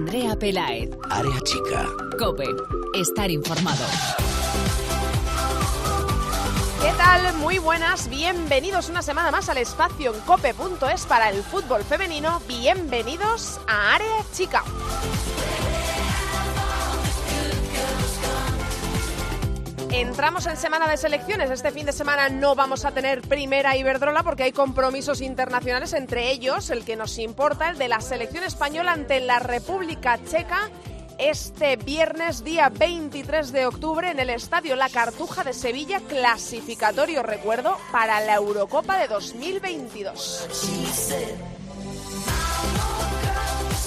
Andrea Pelaez. Área chica. Cope. Estar informado. ¿Qué tal? Muy buenas, bienvenidos una semana más al espacio en cope.es para el fútbol femenino. Bienvenidos a Área Chica. Entramos en semana de selecciones. Este fin de semana no vamos a tener primera Iberdrola porque hay compromisos internacionales, entre ellos el que nos importa, el de la selección española ante la República Checa este viernes día 23 de octubre en el Estadio La Cartuja de Sevilla, clasificatorio, recuerdo, para la Eurocopa de 2022.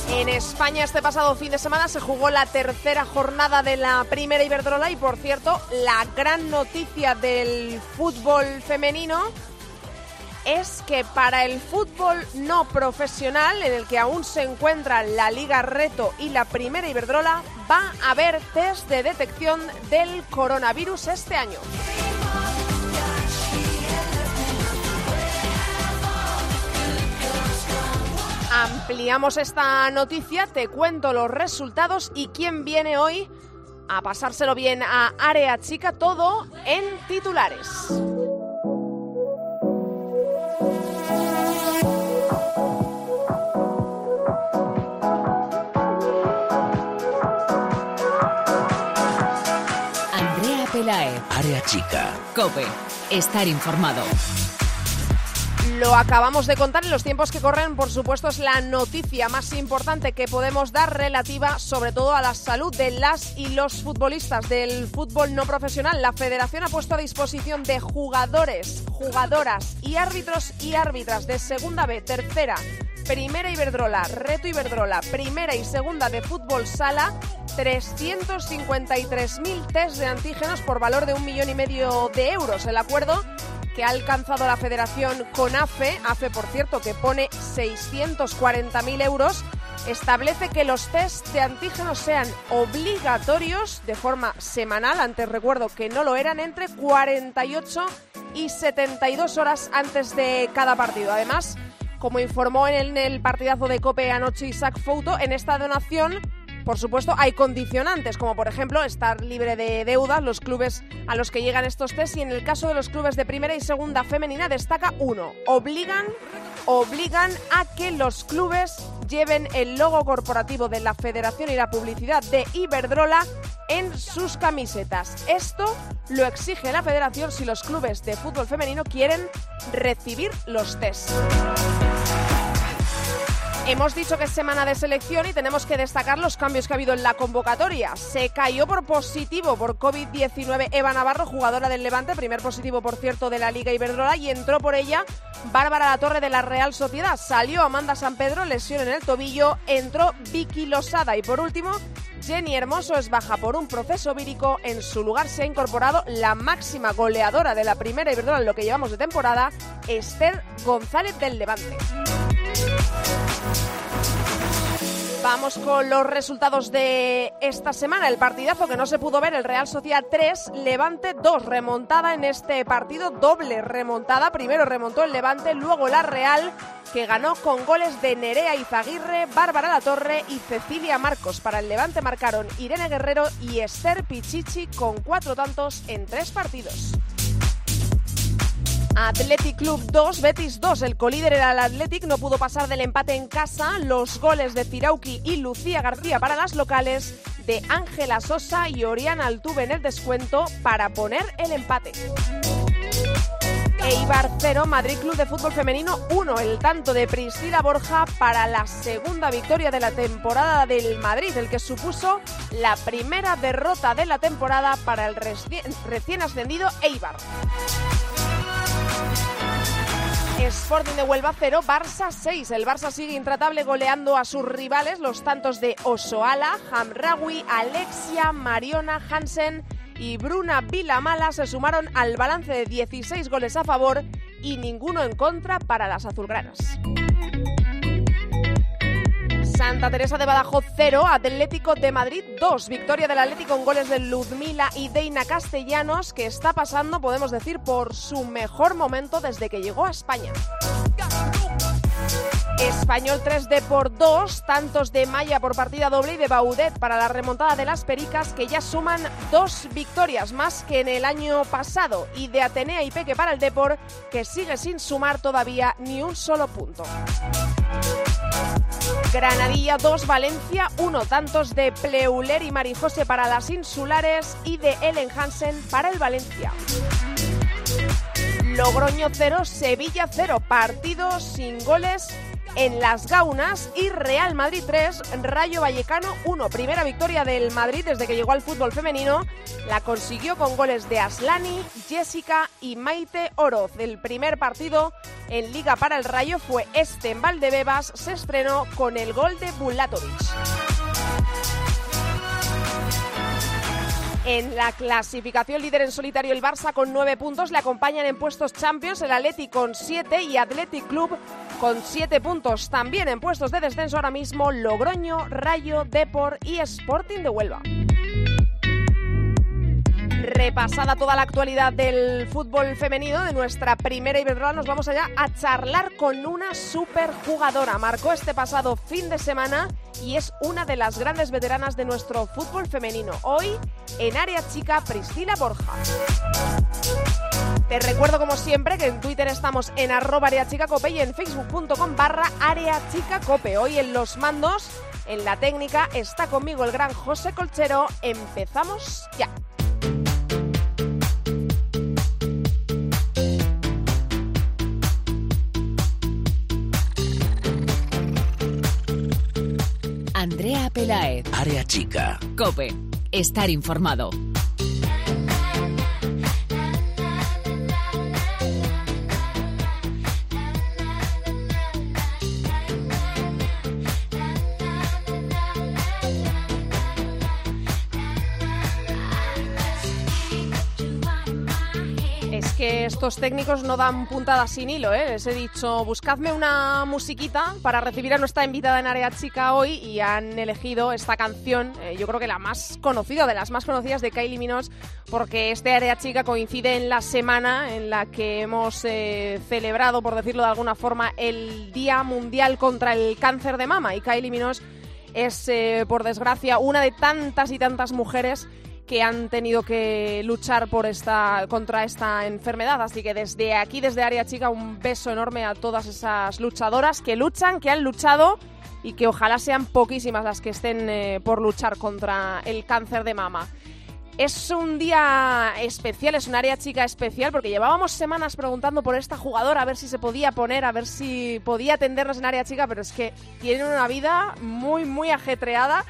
En España este pasado fin de semana se jugó la tercera jornada de la primera Iberdrola y por cierto la gran noticia del fútbol femenino es que para el fútbol no profesional, en el que aún se encuentran la Liga Reto y la Primera Iberdrola, va a haber test de detección del coronavirus este año. Ampliamos esta noticia, te cuento los resultados y quién viene hoy a pasárselo bien a Área Chica, todo en titulares. Andrea Pelaez. Área chica. Cope. Estar informado. Lo acabamos de contar en los tiempos que corren, por supuesto, es la noticia más importante que podemos dar relativa sobre todo a la salud de las y los futbolistas del fútbol no profesional. La federación ha puesto a disposición de jugadores, jugadoras y árbitros y árbitras de segunda B, tercera, primera Iberdrola, reto Iberdrola, primera y segunda de fútbol sala, 353.000 test de antígenos por valor de un millón y medio de euros. El acuerdo que ha alcanzado la federación con AFE, AFE por cierto que pone 640.000 euros, establece que los test de antígenos sean obligatorios de forma semanal, antes recuerdo que no lo eran, entre 48 y 72 horas antes de cada partido. Además, como informó en el partidazo de Cope anoche Isaac Fouto, en esta donación por supuesto, hay condicionantes, como por ejemplo estar libre de deudas, los clubes a los que llegan estos test, y en el caso de los clubes de primera y segunda femenina destaca uno, obligan, obligan a que los clubes lleven el logo corporativo de la federación y la publicidad de Iberdrola en sus camisetas. Esto lo exige la federación si los clubes de fútbol femenino quieren recibir los test. Hemos dicho que es semana de selección y tenemos que destacar los cambios que ha habido en la convocatoria. Se cayó por positivo por COVID-19 Eva Navarro, jugadora del Levante, primer positivo por cierto de la Liga Iberdrola, y entró por ella Bárbara La Torre de la Real Sociedad. Salió Amanda San Pedro, lesión en el tobillo, entró Vicky Losada y por último Jenny Hermoso es baja por un proceso vírico. En su lugar se ha incorporado la máxima goleadora de la primera Iberdrola en lo que llevamos de temporada, Esther González del Levante. Vamos con los resultados de esta semana. El partidazo que no se pudo ver, el Real Sociedad 3, Levante 2. Remontada en este partido, doble remontada. Primero remontó el Levante, luego la Real, que ganó con goles de Nerea Izaguirre, Bárbara Latorre y Cecilia Marcos. Para el Levante marcaron Irene Guerrero y Esther Pichichi con cuatro tantos en tres partidos. Athletic Club 2, Betis 2. El colíder era el Athletic, no pudo pasar del empate en casa. Los goles de Cirauqui y Lucía García para las locales, de Ángela Sosa y Oriana Altuve en el descuento para poner el empate. Eibar 0, Madrid Club de Fútbol Femenino 1. El tanto de Priscila Borja para la segunda victoria de la temporada del Madrid, el que supuso la primera derrota de la temporada para el recién, recién ascendido Eibar. Sporting de Huelva 0, Barça 6. El Barça sigue intratable goleando a sus rivales, los tantos de Osoala, Hamraoui, Alexia, Mariona Hansen y Bruna Vilamala se sumaron al balance de 16 goles a favor y ninguno en contra para las azulgranas. Santa Teresa de Badajoz 0, Atlético de Madrid 2. Victoria del Atlético con goles de Ludmila y Deina Castellanos, que está pasando, podemos decir, por su mejor momento desde que llegó a España. Español 3 de por 2, tantos de Maya por partida doble y de Baudet para la remontada de las Pericas que ya suman dos victorias más que en el año pasado y de Atenea y Peque para el Depor que sigue sin sumar todavía ni un solo punto. Granadilla 2, Valencia 1, tantos de Pleuler y Marijose para las insulares y de Ellen Hansen para el Valencia. Logroño 0, Sevilla 0, partidos sin goles en las Gaunas y Real Madrid 3, Rayo Vallecano 1. Primera victoria del Madrid desde que llegó al fútbol femenino. La consiguió con goles de Aslani, Jessica y Maite Oroz. El primer partido en Liga para el Rayo fue este en Valdebebas. Se estrenó con el gol de Bulatovic. En la clasificación líder en solitario el Barça con nueve puntos, le acompañan en puestos Champions el Athletic con siete y Athletic Club con siete puntos. También en puestos de descenso ahora mismo Logroño, Rayo, Depor y Sporting de Huelva. Repasada toda la actualidad del fútbol femenino de nuestra primera Iberdrola, nos vamos allá a charlar con una superjugadora. Marcó este pasado fin de semana y es una de las grandes veteranas de nuestro fútbol femenino. Hoy en área chica Priscila Borja. Te recuerdo como siempre que en Twitter estamos en arroba areachicacope y en facebook.com barra areachicacope. Hoy en los mandos, en la técnica, está conmigo el gran José Colchero. Empezamos ya. Andrea Pelaez. Área chica. Cope. Estar informado. Estos técnicos no dan puntadas sin hilo, ¿eh? Les he dicho, buscadme una musiquita para recibir a nuestra invitada en Área Chica hoy y han elegido esta canción, eh, yo creo que la más conocida, de las más conocidas de Kylie Minogue, porque este Área Chica coincide en la semana en la que hemos eh, celebrado, por decirlo de alguna forma, el Día Mundial contra el Cáncer de Mama y Kylie Minogue es, eh, por desgracia, una de tantas y tantas mujeres que han tenido que luchar por esta contra esta enfermedad. Así que desde aquí, desde Área Chica, un beso enorme a todas esas luchadoras que luchan, que han luchado y que ojalá sean poquísimas las que estén eh, por luchar contra el cáncer de mama. Es un día especial, es un área chica especial, porque llevábamos semanas preguntando por esta jugadora, a ver si se podía poner, a ver si podía atendernos en área chica, pero es que tiene una vida muy, muy ajetreada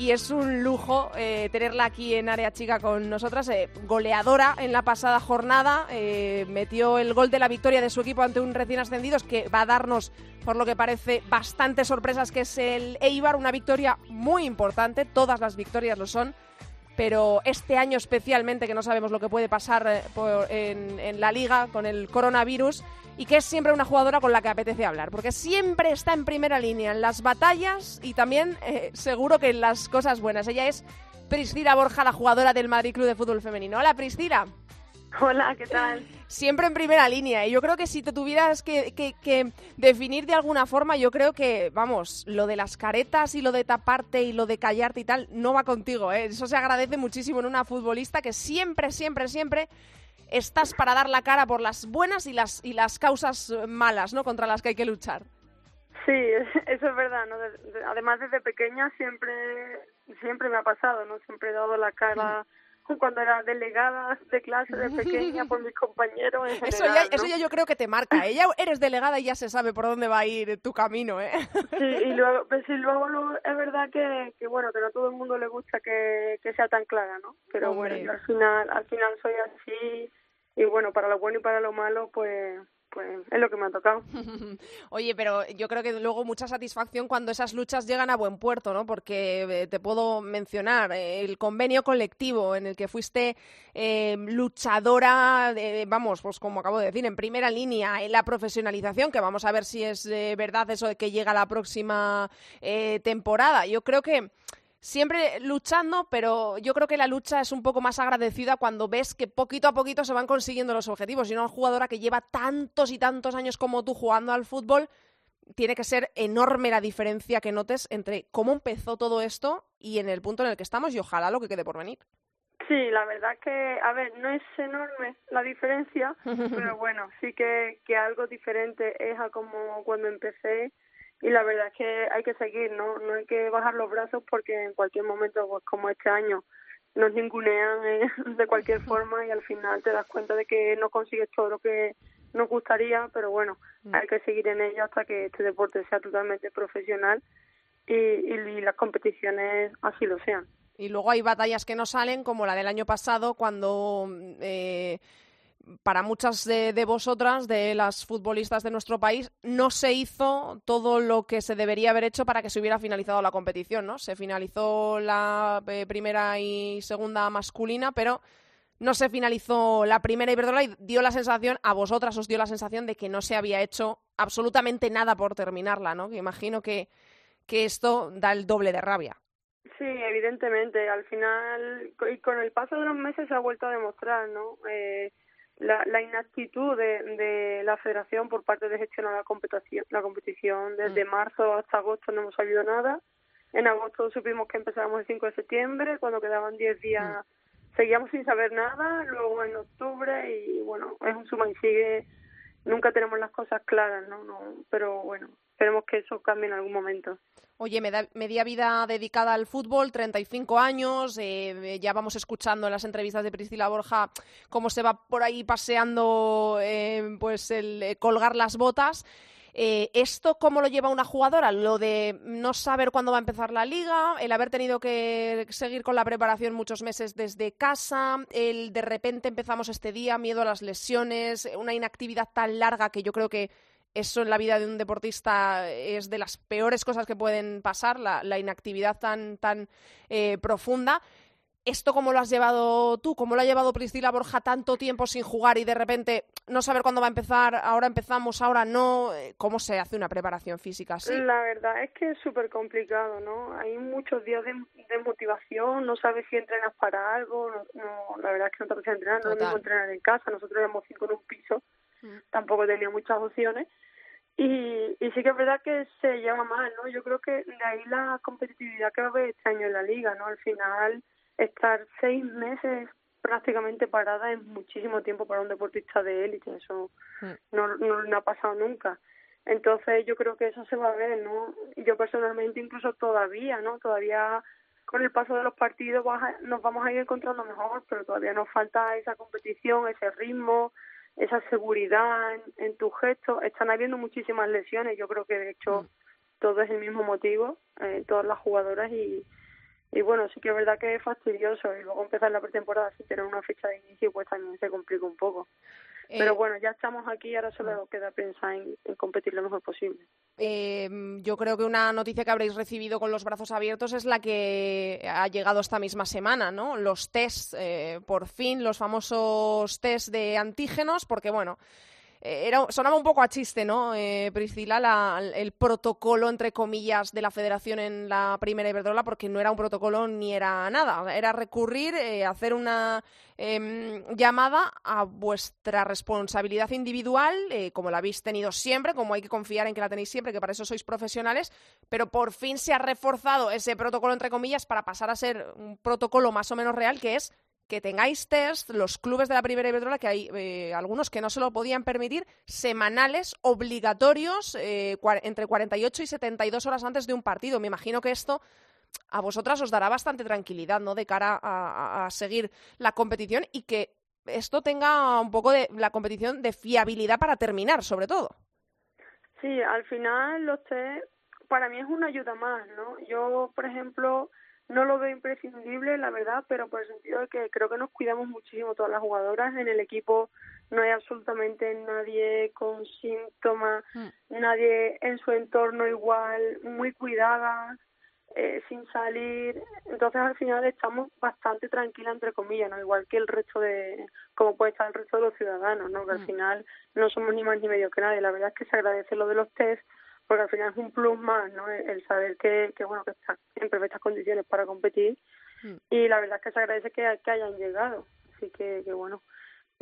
y es un lujo eh, tenerla aquí en área chica con nosotras. eh, goleadora en la pasada jornada, eh, metió el gol de la victoria de su equipo ante un recién ascendidos que va a darnos, por lo que parece, bastantes sorpresas, que es el Eibar, una victoria muy importante, todas las victorias lo son. Pero este año especialmente, que no sabemos lo que puede pasar eh, en la liga con el coronavirus, y que es siempre una jugadora con la que apetece hablar, porque siempre está en primera línea en las batallas y también eh, seguro que en las cosas buenas. Ella es Priscila Borja, la jugadora del Madrid Club de Fútbol Femenino. Hola Priscila, Hola, ¿qué tal? siempre en primera línea. Y yo creo que si te tuvieras que, que- que definir de alguna forma, yo creo que, vamos, lo de las caretas y lo de taparte y lo de callarte y tal, no va contigo. ¿eh? Eso se agradece muchísimo en una futbolista que siempre, siempre, siempre estás para dar la cara por las buenas y las, y las causas malas, ¿no? Contra las que hay que luchar. Sí, eso es verdad, ¿no? De- de- además, desde pequeña siempre siempre me ha pasado, ¿no? Siempre he dado la cara cuando era delegada de clase de pequeña por mis compañeros en Eso general, ya, eso ¿no? ya yo creo que te marca. ¿eh? Ya eres delegada y ya se sabe por dónde va a ir tu camino, ¿eh? Sí, y luego, pues sí, luego, luego es verdad que, que, bueno, que no a todo el mundo le gusta que, que sea tan clara, ¿no? Pero Hombre. bueno, yo al final, al final soy así y bueno, para lo bueno y para lo malo, pues, pues es lo que me ha tocado. Oye, pero yo creo que luego mucha satisfacción cuando esas luchas llegan a buen puerto, ¿no? Porque eh, te puedo mencionar eh, el convenio colectivo en el que fuiste eh, luchadora, vamos, pues como acabo de decir, en primera línea, en la profesionalización, que vamos a ver si es eh, verdad eso de que llega la próxima eh, temporada. Yo creo que siempre luchando, pero yo creo que la lucha es un poco más agradecida cuando ves que poquito a poquito se van consiguiendo los objetivos. Y una jugadora que lleva tantos y tantos años como tú jugando al fútbol, tiene que ser enorme la diferencia que notes entre cómo empezó todo esto y en el punto en el que estamos y ojalá lo que quede por venir. Sí, la verdad que, a ver, no es enorme la diferencia, pero bueno, sí que, que algo diferente es a como cuando empecé y la verdad es que hay que seguir, ¿no? No hay que bajar los brazos porque en cualquier momento, pues como este año, nos ningunean eh, de cualquier forma y al final te das cuenta de que no consigues todo lo que nos gustaría, pero bueno, mm. hay que seguir en ello hasta que este deporte sea totalmente profesional y, y, las competiciones así lo sean. Y luego hay batallas que no salen, como la del año pasado, cuando eh, para muchas de, vosotras, de las futbolistas de nuestro país, no se hizo todo lo que se debería haber hecho para que se hubiera finalizado la competición, ¿no? Se finalizó la eh, primera y segunda masculina, pero no se finalizó la primera Iberdrola y dio la sensación, a vosotras os dio la sensación de que no se había hecho absolutamente nada por terminarla, ¿no? Que imagino que, que esto da el doble de rabia. Sí, evidentemente. Al final, y con el paso de los meses se ha vuelto a demostrar, ¿no? Eh, la, la inactitud de, de la federación por parte de gestionar la competición, la competición desde mm. marzo hasta agosto no hemos sabido nada. En agosto supimos que empezábamos el 5 de septiembre, cuando quedaban 10 días mm. seguíamos sin saber nada, luego en octubre y bueno, es un suma y sigue, nunca tenemos las cosas claras, ¿no? no pero bueno, esperemos que eso cambie en algún momento. Oye, media vida dedicada al fútbol, 35 años, eh, ya vamos escuchando en las entrevistas de Priscila Borja cómo se va por ahí paseando eh, pues el eh, colgar las botas. ¿Esto cómo lo lleva una jugadora? Lo de no saber cuándo va a empezar la liga, el haber tenido que seguir con la preparación muchos meses desde casa, el de repente empezamos este día, miedo a las lesiones, una inactividad tan larga que yo creo que eso en la vida de un deportista es de las peores cosas que pueden pasar, la, inactividad tan, tan eh, profunda. ¿Esto cómo lo has llevado tú? ¿Cómo lo ha llevado Priscila Borja tanto tiempo sin jugar y de repente no saber cuándo va a empezar, ahora empezamos, ahora no? ¿Cómo se hace una preparación física así? La verdad es que es súper complicado, ¿no? Hay muchos días de, motivación, no sabes si entrenas para algo, no, la verdad es que no te puedes entrenar, no es mismo entrenar en casa, nosotros éramos cinco en un piso tampoco tenía muchas opciones. Y, y sí que es verdad que se lleva mal, ¿no? Yo creo que de ahí la competitividad que va a haber este año en la liga, ¿no? Al final, estar seis meses prácticamente parada es muchísimo tiempo para un deportista de élite, eso no, no, ha pasado nunca. Entonces yo creo que eso se va a ver, ¿no? Yo personalmente incluso todavía, ¿no? Todavía con el paso de los partidos nos vamos a ir encontrando mejor, pero todavía nos falta esa competición, ese ritmo, esa seguridad en, tu gesto. Están habiendo muchísimas lesiones, yo creo que de hecho mm. todo es el mismo motivo, eh, todas las jugadoras y, y bueno, sí que es verdad que es fastidioso y luego empezar la pretemporada sin tener una fecha de inicio pues también se complica un poco. Pero eh, bueno, ya estamos aquí y ahora solo queda pensar en, competir lo mejor posible. Eh, yo creo que una noticia que habréis recibido con los brazos abiertos es la que ha llegado esta misma semana, ¿no? Los test, eh, por fin, los famosos test de antígenos, porque bueno, era, sonaba un poco a chiste, ¿no, eh, Priscila, el protocolo, entre comillas, de la federación en la primera Iberdrola, porque no era un protocolo ni era nada. Era recurrir, eh, hacer una em, llamada a vuestra responsabilidad individual, eh, como la habéis tenido siempre, como hay que confiar en que la tenéis siempre, que para eso sois profesionales, pero por fin se ha reforzado ese protocolo, entre comillas, para pasar a ser un protocolo más o menos real, que es que tengáis test, los clubes de la primera Iberdrola, que hay eh, algunos que no se lo podían permitir, semanales, obligatorios, eh, entre 48 y 72 horas antes de un partido. Me imagino que esto a vosotras os dará bastante tranquilidad, ¿no? De cara a, seguir la competición y que esto tenga un poco de la competición de fiabilidad para terminar, sobre todo. Sí, al final los test para mí es una ayuda más, ¿no? Yo, por ejemplo, no lo veo imprescindible, la verdad, pero por el sentido de que creo que nos cuidamos muchísimo todas las jugadoras. En el equipo no hay absolutamente nadie con síntomas, mm. nadie en su entorno igual, muy cuidada, eh, sin salir. Entonces al final estamos bastante tranquilas, entre comillas, ¿no? Igual que el resto de, como puede estar el resto de los ciudadanos, ¿no? Que al mm. final no somos ni más ni medio que nadie. La verdad es que se agradece lo de los test porque al final es un plus más, ¿no? El saber que, que bueno, que está en perfectas condiciones para competir mm. y la verdad es que se agradece que, que hayan llegado, así que, que bueno,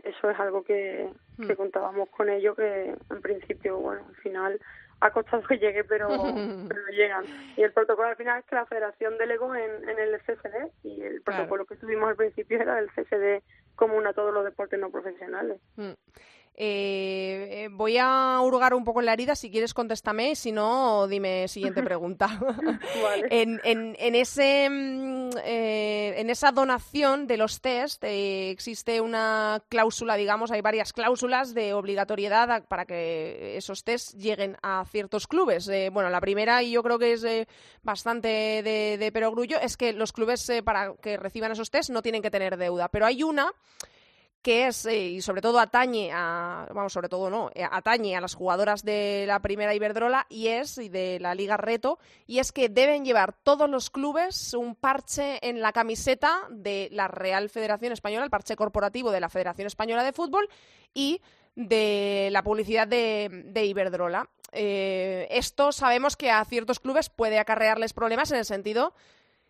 eso es algo que, mm. que contábamos con ello, que en principio, bueno, al final ha costado que llegue, pero, pero llegan. Y el protocolo al final es que la federación delegó en, en el CCD y el protocolo que tuvimos al principio era el CCD común a todos los deportes no profesionales. Mm. Eh, eh, voy a hurgar un poco en la herida, si quieres contéstame, si no, dime siguiente pregunta. en, en, ese, mm, eh, en esa donación de los test existe una cláusula, digamos, hay varias cláusulas de obligatoriedad para que esos test lleguen a ciertos clubes. bueno, la primera, y yo creo que es bastante de, de perogrullo, es que los clubes para que reciban esos test no tienen que tener deuda, pero hay una que es, eh, y sobre todo atañe a, vamos, sobre todo no, eh, atañe a las jugadoras de la primera Iberdrola y es, y de la Liga Reto, y es que deben llevar todos los clubes un parche en la camiseta de la Real Federación Española, el parche corporativo de la Federación Española de Fútbol y de la publicidad de, Iberdrola. Eh, esto sabemos que a ciertos clubes puede acarrearles problemas en el sentido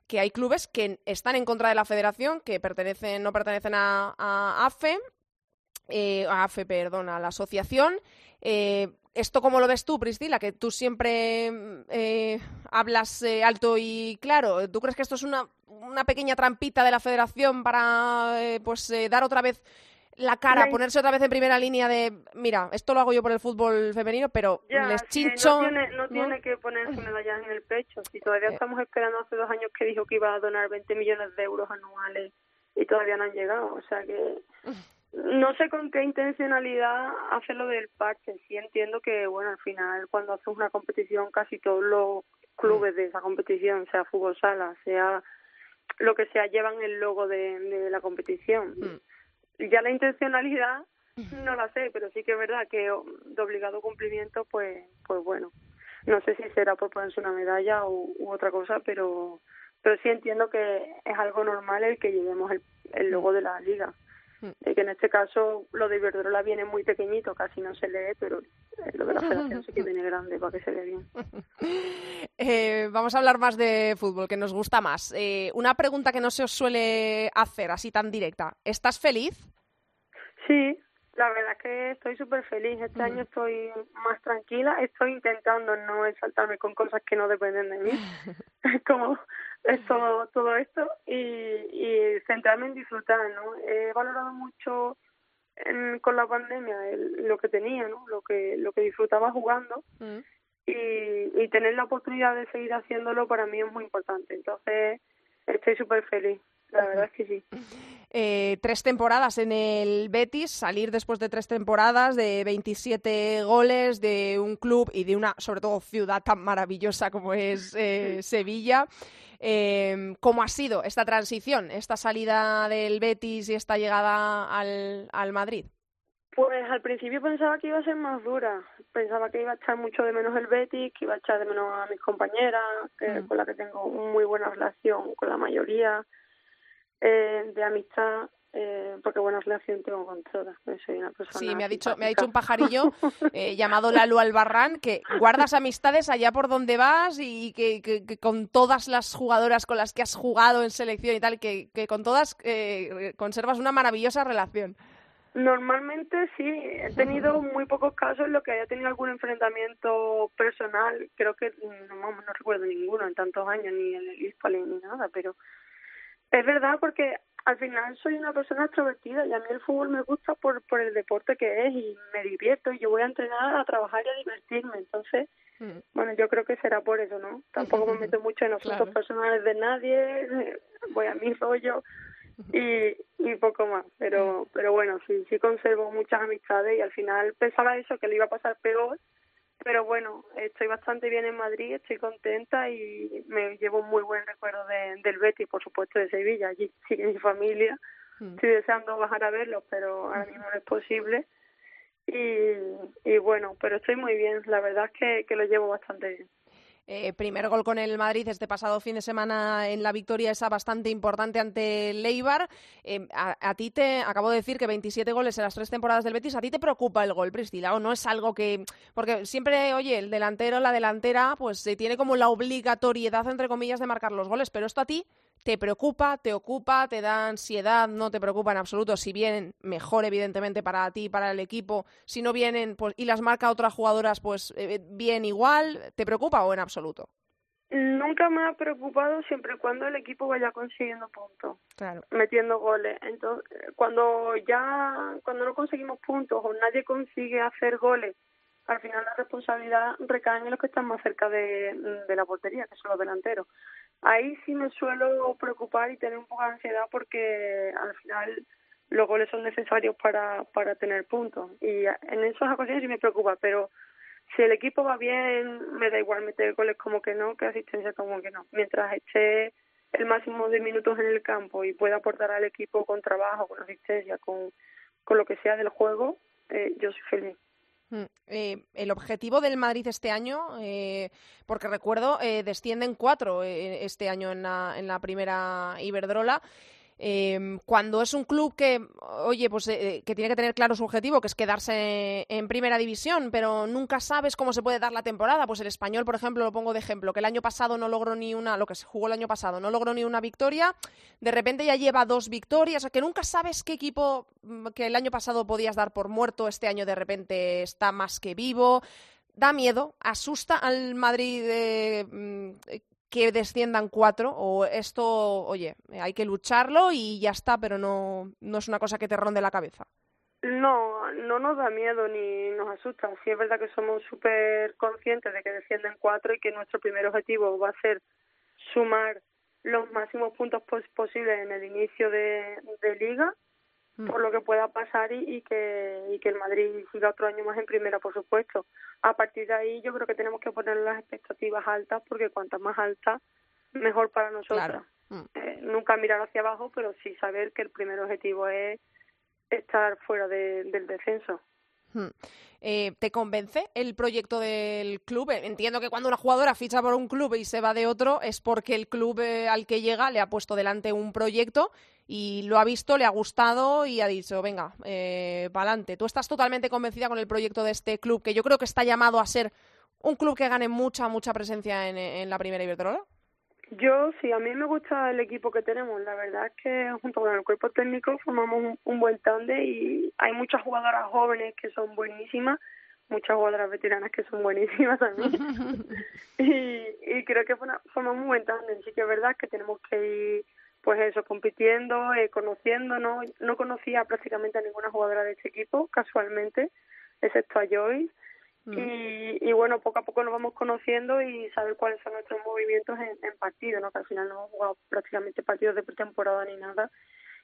que hay clubes que están en contra de la federación, que pertenecen, no pertenecen a, AFE, eh, a AFE, perdón, a la asociación. Eh, ¿Esto cómo lo ves tú, Priscila? Que tú siempre eh, hablas alto y claro. ¿Tú crees que esto es una, una pequeña trampita de la federación para pues dar otra vez la cara, ponerse otra vez en primera línea de, mira, esto lo hago yo por el fútbol femenino, pero les chincho. no, tiene, que ponerse medallas en el pecho. Si todavía estamos esperando hace dos años que dijo que iba a donar 20 millones de euros anuales y todavía no han llegado. O sea que no sé con qué intencionalidad hace lo del parche. Sí entiendo que, bueno, al final cuando haces una competición, casi todos los clubes de esa competición, sea fútbol sala, sea lo que sea, llevan el logo de, la competición. Mm ya la intencionalidad no la sé, pero sí que es verdad que de obligado cumplimiento, pues, pues bueno, no sé si será por ponerse una medalla u, otra cosa, pero, pero sí entiendo que es algo normal el que llevemos el, el logo de la liga. Mm. que en este caso lo de Iberdrola viene muy pequeñito, casi no se lee, pero lo de la federación sí que viene grande para que se vea bien. Eh, vamos a hablar más de fútbol, que nos gusta más. Eh, una pregunta que no se os suele hacer así tan directa. ¿Estás feliz? Sí, la verdad es que estoy súper feliz. Este año estoy más tranquila. Estoy intentando no exaltarme con cosas que no dependen de mí. como es todo, todo esto y, y centrarme en disfrutar, ¿no? He valorado mucho con la pandemia lo que tenía, ¿no? Lo que, lo que disfrutaba jugando mm. y, y tener la oportunidad de seguir haciéndolo para mí es muy importante. Entonces, estoy súper feliz. La verdad es que sí. Eh, tres temporadas en el Betis, salir después de tres temporadas de 27 goles de un club y de una, sobre todo, ciudad tan maravillosa como es eh, Sevilla. Eh, ¿Cómo ha sido esta transición, esta salida del Betis y esta llegada al, al Madrid? Pues al principio pensaba que iba a ser más dura. Pensaba que iba a echar mucho de menos el Betis, que iba a echar de menos a mis compañeras, mm. con las que tengo muy buena relación con la mayoría eh, de amistad eh, porque buena relación tengo con todas. Soy una persona sí, me ha dicho, me ha dicho un pajarillo eh, llamado Lalo Albarrán que guardas amistades allá por donde vas y que, que, con todas las jugadoras con las que has jugado en selección y tal, que, que con todas eh, conservas una maravillosa relación. Normalmente sí, he tenido muy pocos casos en los que haya tenido algún enfrentamiento personal. Creo que no, no recuerdo ninguno en tantos años, ni en el ISPALE ni nada, pero es verdad porque al final soy una persona extrovertida y a mí el fútbol me gusta por, por el deporte que es y me divierto y yo voy a entrenar, a trabajar y a divertirme. Entonces, mm. bueno, yo creo que será por eso, ¿no? Tampoco me meto mucho en asuntos personales de nadie, voy a mi rollo y, y poco más. Pero, pero bueno, sí, sí conservo muchas amistades y al final pensaba eso, que le iba a pasar peor pero bueno, estoy bastante bien en Madrid, estoy contenta y me llevo un muy buen recuerdo de, del Betis, por supuesto, de Sevilla. Allí sigue mi familia. Mm. Estoy deseando bajar a verlos, pero ahora mismo no es posible. Y, y bueno, pero estoy muy bien. La verdad es que, que lo llevo bastante bien. Eh, primer gol con el Madrid este pasado fin de semana en la victoria esa bastante importante ante el. Eh, a, ti te acabo de decir que 27 goles en las tres temporadas del Betis. ¿A ti te preocupa el gol, Priscila? ¿O no es algo que.? Porque siempre, oye, el delantero, la delantera, pues se tiene como la obligatoriedad, entre comillas, de marcar los goles. Pero esto a ti ¿Te preocupa, te ocupa, te da ansiedad, no te preocupa en absoluto? Si vienen, mejor evidentemente para ti, para el equipo. Si no vienen pues, y las marca otras jugadoras, pues eh, bien igual. ¿Te preocupa o en absoluto? Nunca me ha preocupado siempre y cuando el equipo vaya consiguiendo puntos, claro. metiendo goles. Entonces, cuando ya, cuando no conseguimos puntos o nadie consigue hacer goles, al final la responsabilidad recae en los que están más cerca de, la portería, que son los delanteros. Ahí sí me suelo preocupar y tener un poco de ansiedad porque al final los goles son necesarios para, para tener puntos. Y en esas ocasiones sí me preocupa, pero si el equipo va bien, me da igual meter goles como que no, que asistencia como que no. Mientras esté el máximo de minutos en el campo y pueda aportar al equipo con trabajo, con asistencia, con, con lo que sea del juego, eh, yo soy feliz. Mm, eh, el objetivo del Madrid este año, eh, porque recuerdo, eh, descienden cuatro eh, este año en la, en la primera Iberdrola. Eh, cuando es un club que, oye, pues eh, que tiene que tener claro su objetivo, que es quedarse en primera división, pero nunca sabes cómo se puede dar la temporada. Pues el español, por ejemplo, lo pongo de ejemplo, que el año pasado no logró ni una, lo que se jugó el año pasado, no logró ni una victoria, de repente ya lleva dos victorias, o sea, que nunca sabes qué equipo mm, que el año pasado podías dar por muerto, este año de repente está más que vivo da miedo, asusta al Madrid eh, que desciendan cuatro o esto, oye, hay que lucharlo y ya está, pero no, no es una cosa que te ronde la cabeza. No, no nos da miedo ni nos asusta. Sí es verdad que somos súper conscientes de que descienden cuatro y que nuestro primer objetivo va a ser sumar los máximos puntos posibles en el inicio de, liga. Por lo que pueda pasar y, y, que, y que el Madrid siga otro año más en primera, por supuesto. A partir de ahí yo creo que tenemos que poner las expectativas altas porque cuantas más altas, mejor para nosotros. Mm. Eh, nunca mirar hacia abajo, pero sí saber que el primer objetivo es estar fuera de, del descenso. Eh, ¿Te convence el proyecto del club? Entiendo que cuando una jugadora ficha por un club y se va de otro es porque el club eh, al que llega le ha puesto delante un proyecto y lo ha visto, le ha gustado y ha dicho, venga, eh, adelante. ¿Tú estás totalmente convencida con el proyecto de este club, que yo creo que está llamado a ser un club que gane mucha, mucha presencia en, en la primera Iberdrola? Yo sí, a mí me gusta el equipo que tenemos. La verdad es que junto con el cuerpo técnico formamos un, un buen tande y hay muchas jugadoras jóvenes que son buenísimas, muchas jugadoras veteranas que son buenísimas también. y, y creo que formamos un buen tande. Sí que es verdad que tenemos que ir, pues eso, compitiendo, eh, conociéndonos. No conocía prácticamente a ninguna jugadora de este equipo, casualmente, excepto a Joyce Mm. Y, y bueno, poco a poco nos vamos conociendo y saber cuáles son nuestros movimientos en, en partido, ¿no? Que al final no hemos jugado prácticamente partidos de pretemporada ni nada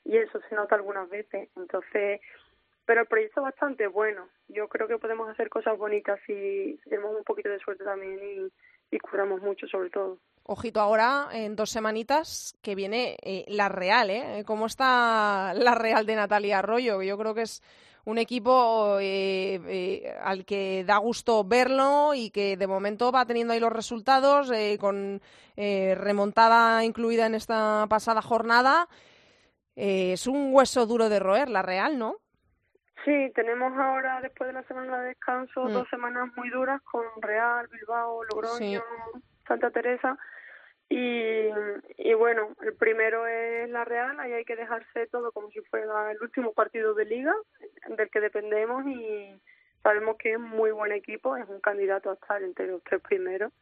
y eso se nota algunas veces. Entonces, pero el proyecto es bastante bueno. Yo creo que podemos hacer cosas bonitas si, tenemos un poquito de suerte también y, y curamos mucho sobre todo. Ojito ahora, en dos semanitas, que viene eh, la Real, ¿eh? ¿Cómo está la Real de Natalia Arroyo? Yo creo que es un equipo eh, eh, al que da gusto verlo y que de momento va teniendo ahí los resultados eh, con eh, remontada incluida en esta pasada jornada. Eh, es un hueso duro de roer, la Real, ¿no? Sí, tenemos ahora, después de la semana de descanso, mm. dos semanas muy duras con Real, Bilbao, Logroño, sí. Santa Teresa y, y bueno, el primero es la Real, ahí hay que dejarse todo como si fuera el último partido de liga del que dependemos y sabemos que es muy buen equipo, es un candidato a estar entre los tres primeros.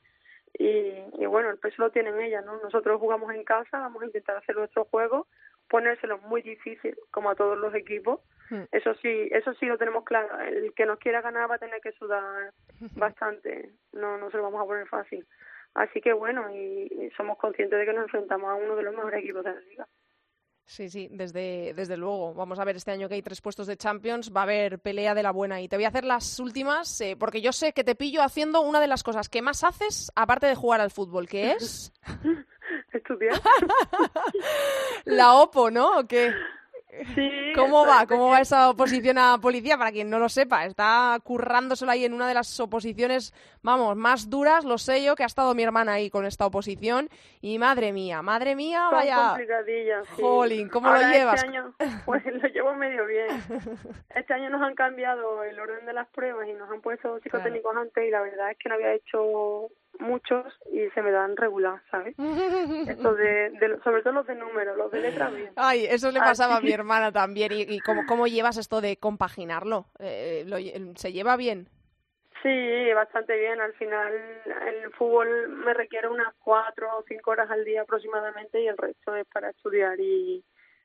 Y, y bueno, el peso lo tienen ellas, ¿no? Nosotros jugamos en casa, vamos a intentar hacer nuestro juego, ponérselo muy difícil, como a todos los equipos. Hmm. Eso sí, eso sí lo tenemos claro. El que nos quiera ganar va a tener que sudar bastante. No, no se lo vamos a poner fácil. Así que bueno, y, somos conscientes de que nos enfrentamos a uno de los mejores equipos de la liga. Sí, sí, desde, desde luego. Vamos a ver este año que hay tres puestos de Champions, va a haber pelea de la buena. Y te voy a hacer las últimas, eh, porque yo sé que te pillo haciendo una de las cosas que más haces, aparte de jugar al fútbol, que es... Estudiar. la OPO, ¿no? ¿O qué? Sí, ¿Cómo va? ¿Cómo va esa oposición a policía? Para quien no lo sepa, está currándoselo ahí en una de las oposiciones, vamos, más duras, lo sé yo, que ha estado mi hermana ahí con esta oposición. Y madre mía, madre mía, Son vaya. sí. Jolín, ¿cómo Ahora lo llevas? Este año, pues lo llevo medio bien. Este año nos han cambiado el orden de las pruebas y nos han puesto psicotécnicos claro. antes y la verdad es que no había hecho muchos y se me dan regular, ¿sabes? Esto de, de, sobre todo los de números, los de letra bien. Ay, eso le pasaba a mi hermana también. ¿Y, y cómo, cómo llevas esto de compaginarlo? Eh, lo, ¿Se lleva bien? Sí, bastante bien. Al final el fútbol me requiere unas cuatro o cinco horas al día aproximadamente y el resto es para estudiar y,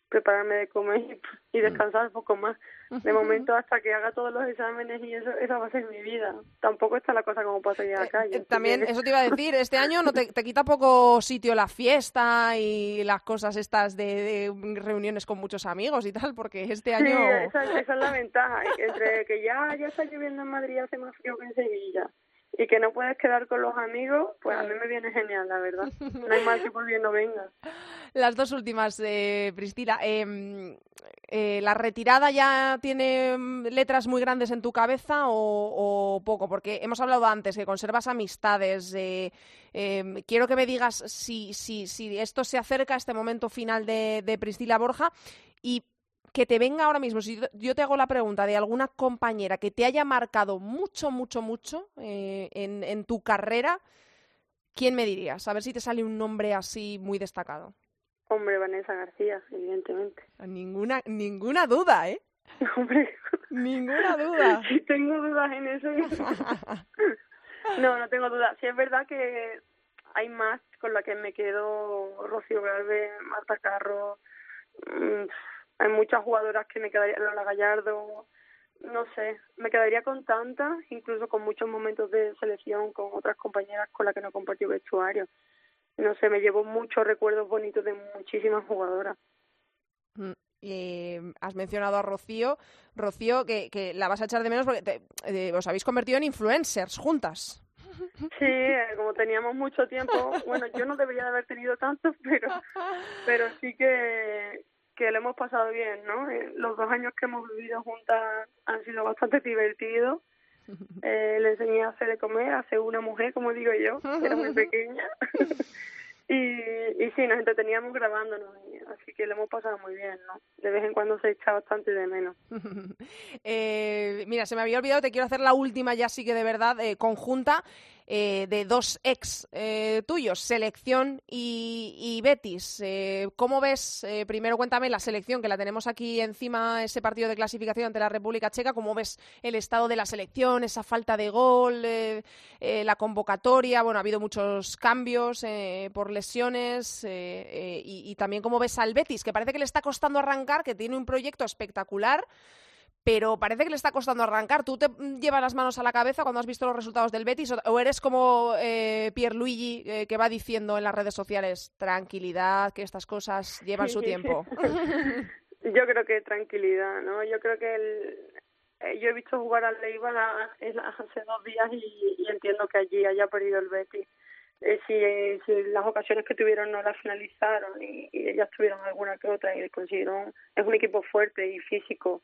prepararme de comer y, descansar un poco más. De momento, hasta que haga todos los exámenes y eso, esa va a ser mi vida. Tampoco está la cosa como para salir a la calle. También, eso te iba a decir, este año no te, te quita poco sitio la fiesta y las cosas estas de, reuniones con muchos amigos y tal, porque este año... Sí, esa, esa es la ventaja, entre que ya, ya está lloviendo en Madrid, hace más frío que en Sevilla y que no puedes quedar con los amigos, pues a mí me viene genial, la verdad. No hay mal que por bien no venga. Las dos últimas, eh, Priscila. Em, eh, ¿La retirada ya tiene mm, letras muy grandes en tu cabeza o, poco? Porque hemos hablado antes que conservas amistades. Eh, em, quiero que me digas si, si, si esto se acerca a este momento final de, de Priscila Borja y que te venga ahora mismo, si yo te hago la pregunta de alguna compañera que te haya marcado mucho, mucho, mucho eh, en, en, tu carrera, ¿quién me dirías? A ver si te sale un nombre así muy destacado. Hombre, Vanessa García, evidentemente. Ninguna, ninguna duda, ¿eh? Hombre. Ninguna duda. Tengo dudas en eso. no, no tengo dudas. Sí es verdad que hay más con la que me quedo Rocío Galvez, Marta Carro, mmm, hay muchas jugadoras que me quedaría, Lola Gallardo, no sé, me quedaría con tantas, incluso con muchos momentos de selección con otras compañeras con las que no compartí vestuario. No sé, me llevo muchos recuerdos bonitos de muchísimas jugadoras. Mm, eh, has mencionado a Rocío, Rocío, que, que la vas a echar de menos porque eh, os habéis convertido en influencers juntas. Sí, eh, como teníamos mucho tiempo, bueno, yo no debería de haber tenido tanto, pero, pero sí que, que lo hemos pasado bien, ¿no? Eh, los dos años que hemos vivido juntas han sido bastante divertidos. Eh, le enseñé a hacer de comer, a ser una mujer, como digo yo, era muy pequeña. y, y sí, nos entreteníamos grabándonos, así que lo hemos pasado muy bien, ¿no? De vez en cuando se echa bastante de menos. eh, mira, se me había olvidado, te quiero hacer la última ya sí que de verdad, eh, conjunta. Eh, de dos ex eh, tuyos, selección y, y Betis. Eh, ¿Cómo ves? Eh, primero cuéntame la selección, que la tenemos aquí encima, ese partido de clasificación ante la República Checa. ¿Cómo ves el estado de la selección, esa falta de gol, eh, eh, la convocatoria? Bueno, ha habido muchos cambios por lesiones y, y también cómo ves al Betis, que parece que le está costando arrancar, que tiene un proyecto espectacular pero parece que le está costando arrancar. ¿Tú te llevas las manos a la cabeza cuando has visto los resultados del Betis o eres como eh, Pierluigi eh, que va diciendo en las redes sociales tranquilidad, que estas cosas llevan su tiempo? yo creo que tranquilidad, ¿no? Yo creo que el, eh, yo he visto jugar al Leiva hace dos días y, y, entiendo que allí haya perdido el Betis. Eh, si, eh, si, las ocasiones que tuvieron no las finalizaron y, y ellas tuvieron alguna que otra y consiguieron, es un equipo fuerte y físico.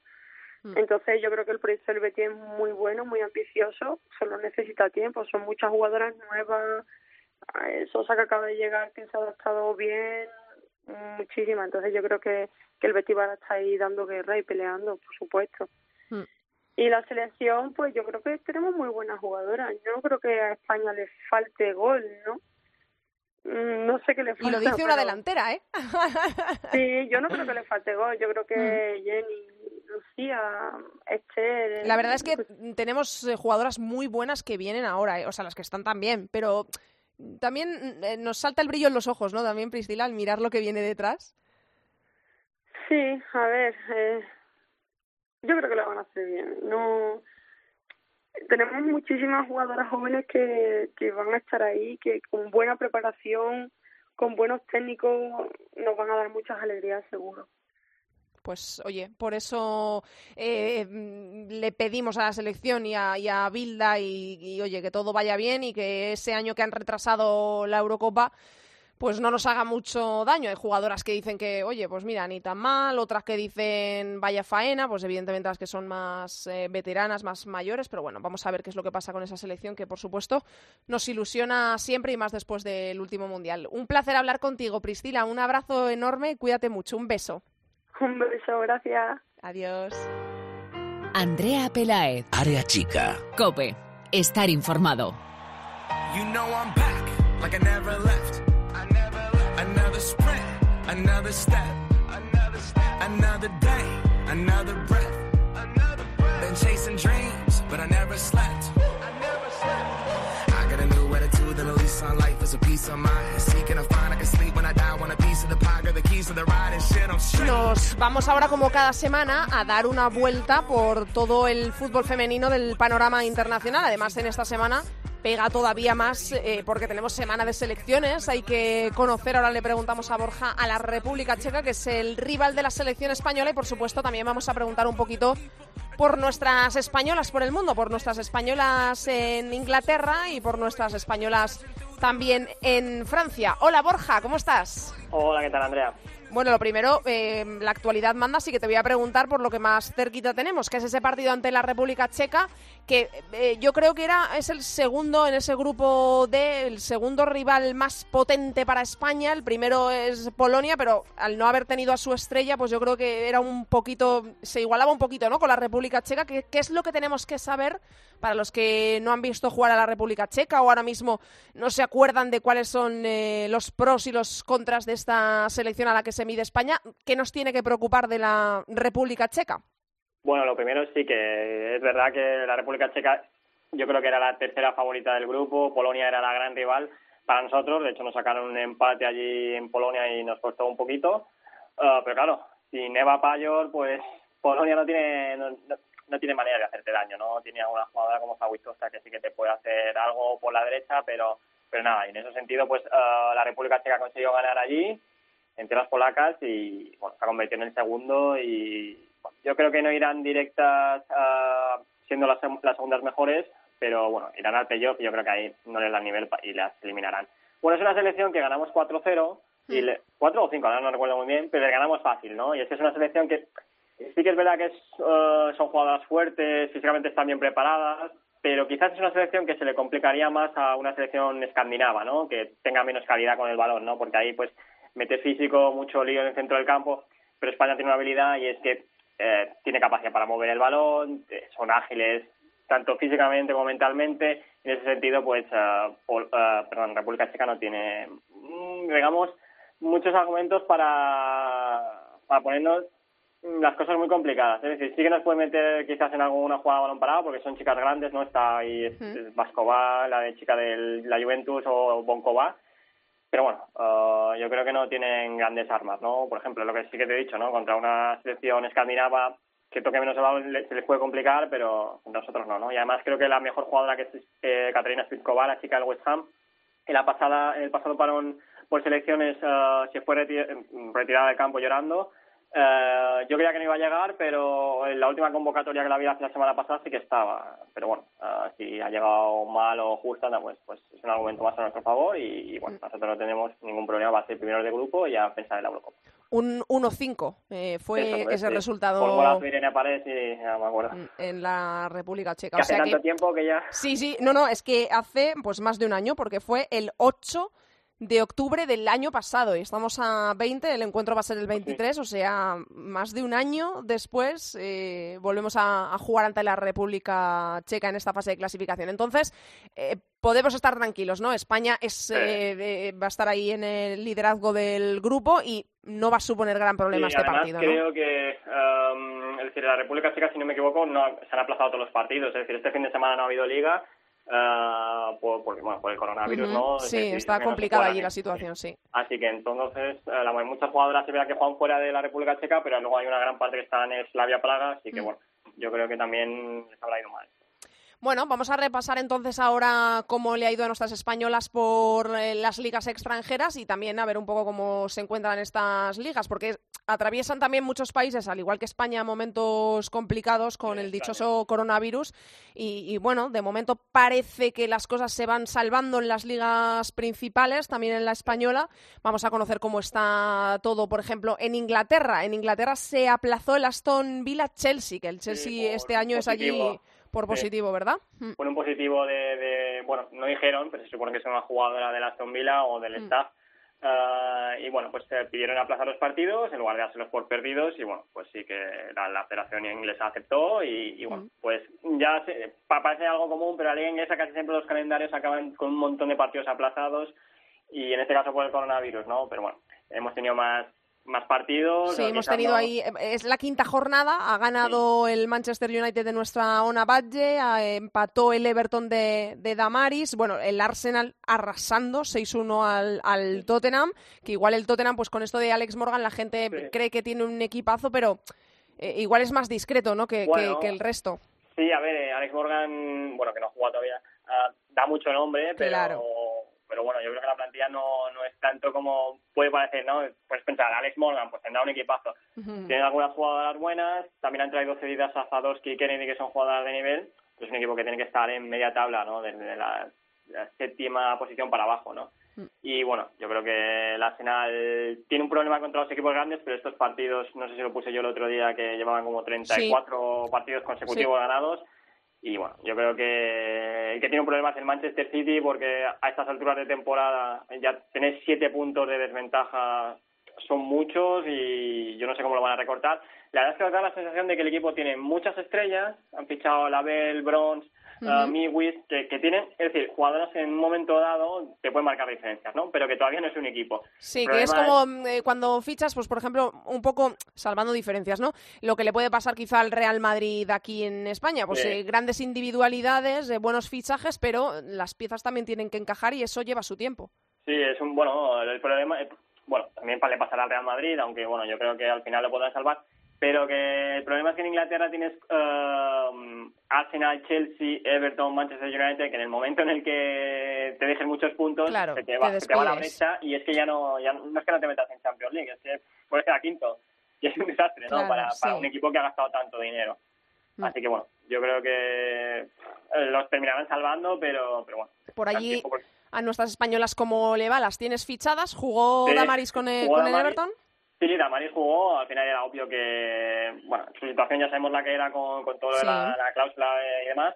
Entonces yo creo que el proyecto del Betis es muy bueno, muy ambicioso, solo necesita tiempo, son muchas jugadoras nuevas, Sosa que acaba de llegar, que se ha adaptado bien, muchísimas, entonces yo creo que, que el Betis va a estar ahí dando guerra y peleando, por supuesto. Mm. Y la selección, pues yo creo que tenemos muy buenas jugadoras, yo no creo que a España le falte gol, ¿no? No sé qué le falta. Y lo dice pero... una delantera, ¿eh? sí, yo no creo que le falte gol, yo creo que mm. Jenny Lucía, Esther. La verdad es que tenemos eh, jugadoras muy buenas que vienen ahora, eh, o sea, las que están también, pero también eh, nos salta el brillo en los ojos, ¿no? También, Priscila, al mirar lo que viene detrás. Sí, a ver, eh, yo creo que lo van a hacer bien. No, tenemos muchísimas jugadoras jóvenes que, que van a estar ahí, que con buena preparación, con buenos técnicos, nos van a dar muchas alegrías, seguro pues oye, por eso eh, le pedimos a la selección y a, y Bilda y, y, oye, que todo vaya bien y que ese año que han retrasado la Eurocopa pues no nos haga mucho daño. Hay jugadoras que dicen que, oye, pues mira, ni tan mal, otras que dicen vaya faena, pues evidentemente las que son más eh, veteranas, más mayores, pero bueno, vamos a ver qué es lo que pasa con esa selección que por supuesto nos ilusiona siempre y más después del último mundial. Un placer hablar contigo, Priscila, un abrazo enorme, cuídate mucho, un beso. Un beso, gracias. Adiós. Andrea Pelaez. Área chica. Cope. Estar informado. You know I'm back, like I never left. I never left. Another sprint, another step, another step, another day, another breath, another breath. Been chasing dreams, but I never slept. Nos vamos ahora como cada semana a dar una vuelta por todo el fútbol femenino del panorama internacional. Además, en esta semana pega todavía más eh, porque tenemos semana de selecciones. Hay que conocer, ahora le preguntamos a Borja, a la República Checa, que es el rival de la selección española. Y por supuesto también vamos a preguntar un poquito por nuestras españolas por el mundo, por nuestras españolas en Inglaterra y por nuestras españolas también en Francia. Hola Borja, ¿cómo estás? Hola, ¿qué tal, Andrea? Bueno, lo primero, eh, la actualidad manda, así que te voy a preguntar por lo que más cerquita tenemos, que es ese partido ante la República Checa, que eh, yo creo que era es el segundo en ese grupo D, el segundo rival más potente para España. El primero es Polonia, pero al no haber tenido a su estrella, pues yo creo que era un poquito, se igualaba un poquito, ¿no? Con la República Checa. ¿Qué, es lo que tenemos que saber para los que no han visto jugar a la República Checa o ahora mismo no se acuerdan de cuáles son eh, los pros y los contras de esta selección a la que se mide España? ¿Qué nos tiene que preocupar de la República Checa? Bueno, lo primero sí que es verdad que la República Checa yo creo que era la tercera favorita del grupo, Polonia era la gran rival para nosotros, de hecho nos sacaron un empate allí en Polonia y nos costó un poquito, Ah, pero claro, sin Eva Payor, pues Polonia no tiene no, no- tiene manera de hacerte daño, ¿no? Tiene alguna jugadora como Faguitosa que sí que te puede hacer algo por la derecha, pero pero nada, y en ese sentido, pues ah, la República Checa consiguió ganar allí, entre las polacas, y bueno, se ha convertido en el segundo, y bueno, yo creo que no irán directas ah, siendo las, las segundas mejores, pero bueno, irán al playoff y yo creo que ahí no les dan nivel y las eliminarán. Bueno, es una selección que ganamos 4-0, y le, 4 o 5, ahora no recuerdo muy bien, pero le ganamos fácil, ¿no? Y es que es una selección que sí que es verdad que es, eh, son jugadoras fuertes, físicamente están bien preparadas, pero quizás es una selección que se le complicaría más a una selección escandinava, ¿no? Que tenga menos calidad con el balón, ¿no? Porque ahí, pues, mete físico, mucho lío en el centro del campo, pero España tiene una habilidad y es que eh, tiene capacidad para mover el balón, eh, son ágiles, tanto físicamente como mentalmente. En ese sentido, pues, Pol- eh, perdón, República Checa no tiene, mm, digamos, muchos argumentos para, para ponernos las cosas muy complicadas. Es decir, sí que nos puede meter quizás en alguna jugada balón parado porque son chicas grandes, ¿no? Está ahí Vascova, la de chica de la Juventus o Bonkova. Pero bueno, eh, yo creo que no tienen grandes armas, ¿no? Por ejemplo, lo que sí que te he dicho, ¿no? Contra una selección escandinava que toque menos el balón se les puede complicar, pero nosotros no, ¿no? Y además creo que la mejor jugadora que es eh, Katarina la chica del West Ham, en la pasada, en el pasado parón por selecciones eh, se fue reti- retirada del campo llorando. Eh, yo creía que no iba a llegar, pero en la última convocatoria que la vi hace la semana pasada sí que estaba. Pero bueno, eh, si ha llegado mal o justa, pues, pues es un argumento más a nuestro favor y, y bueno, nosotros no tenemos ningún problema, va a ser primero de grupo y a pensar en la Eurocopa. Un 1-5 eh, fue Eso, ese sí. resultado Por golazo Irene Paredes y ya me acuerdo. en la República Checa. Que O hace tanto tiempo que ya... sí, sí, no, no, es que hace pues más de un año, porque fue el 8 de octubre del año pasado y estamos a 20, el encuentro va a ser el 23, o sea, más de un año después eh, volvemos a, a jugar ante la República Checa en esta fase de clasificación. Entonces, eh, podemos estar tranquilos, ¿no? España es, eh, eh, va a estar ahí en el liderazgo del grupo y no va a suponer gran problema Y este además partido, ¿no? creo que, um, es decir, la República Checa, si no me equivoco, no se han aplazado todos los partidos. Es decir, este fin de semana no ha habido liga uh, por, por, bueno, por el coronavirus. ¿no? Sí, está complicada allí la situación, sí. Así que entonces, eh, la, muchas jugadoras se vea que juegan fuera de la República Checa, pero luego hay una gran parte que está en Slavia Praga, así que Mm. bueno, yo creo que también les habrá ido mal. Bueno, vamos a repasar entonces ahora cómo le ha ido a nuestras españolas por eh, las ligas extranjeras y también a ver un poco cómo se encuentran estas ligas, porque atraviesan también muchos países, al igual que España, momentos complicados con el dichoso coronavirus y, y, bueno, de momento parece que las cosas se van salvando en las ligas principales, también en la española. Vamos a conocer cómo está todo, por ejemplo, en Inglaterra. En Inglaterra se aplazó el Aston Villa Chelsea, que el Chelsea este año es allí positivo. por Sí. positivo, ¿verdad? Mm. Fue un positivo de, de- bueno, no dijeron, pero se supone que es una jugadora de la Aston Villa o del Mm. staff, Ah, y bueno, pues se pidieron aplazar los partidos en lugar de dárselos por perdidos y bueno, pues sí que la, la federación inglesa aceptó y, y bueno, pues ya se, pa- parece algo común, pero la liga inglesa casi siempre los calendarios acaban con un montón de partidos aplazados y en este caso por el coronavirus, ¿no? Pero bueno, hemos tenido más más partidos. Sí, hemos tenido ahí, eh, es la quinta jornada, ha ganado el Manchester United de nuestra Ona Badge, eh, empató el Everton de, de Damaris, bueno, el Arsenal arrasando 6-1 al, al Tottenham, que igual el Tottenham, pues con esto de Alex Morgan la gente Sí. cree que tiene un equipazo, pero eh, igual es más discreto, ¿no?, que, que- Bueno. que el resto. Sí, a ver, eh, Alex Morgan, bueno, que no juega todavía, ah, da mucho nombre, pero, Claro. Pero bueno, yo creo que la plantilla no, no es tanto como puede parecer, ¿no? Pues pensar, Alex Morgan, pues tendrá un equipazo. Ujú. Tienen algunas jugadoras buenas, también han traído cedidas a Zadowski y Kennedy, que son jugadoras de nivel, es un equipo que tiene que estar en media tabla, ¿no? Desde la, la séptima posición para abajo, ¿no? Mm. Y bueno, yo creo que el Arsenal tiene un problema contra los equipos grandes, pero estos partidos, no sé si lo puse yo el otro día, que llevaban como 34 partidos consecutivos ganados. Y bueno, yo creo que el que tiene un problema es el Manchester City, porque a estas alturas de temporada ya tener siete puntos de desventaja son muchos y yo no sé cómo lo van a recortar. La verdad es que da la sensación de que el equipo tiene muchas estrellas, han fichado a Label, Bronze, a Miwis, que, que tienen, es decir, jugadoras en un momento dado te pueden marcar diferencias, ¿no? Pero que todavía no es un equipo. Sí, que es como eh, cuando fichas, pues por ejemplo, un poco salvando diferencias, ¿no? Lo que le puede pasar quizá al Real Madrid aquí en España, pues Sí. eh, grandes individualidades, eh, buenos fichajes, pero las piezas también tienen que encajar y eso lleva su tiempo. Sí, es un bueno, el problema, eh, bueno, también le pasará al Real Madrid, aunque bueno, yo creo que al final lo podrán salvar, pero que el problema es que en Inglaterra tienes eh, Arsenal, Chelsea, Everton, Manchester United, que en el momento en el que te dejen muchos puntos, Claro, se te va, te se te va la brecha y es que ya no, ya no es que no te metas en Champions League, es que puedes quedar quinto. Y es un desastre, ¿no? Claro, para, para sí. un equipo que ha gastado tanto dinero. Mm. Así que bueno, yo creo que eh, los terminarán salvando, pero, pero bueno. Por al allí, a nuestras españolas como le va, las tienes fichadas. ¿Jugó Sí, Damaris con el, con el. Everton? Damaris jugó, al final era obvio que, bueno, su situación ya sabemos la que era con, con todo Sí. la, la cláusula y demás,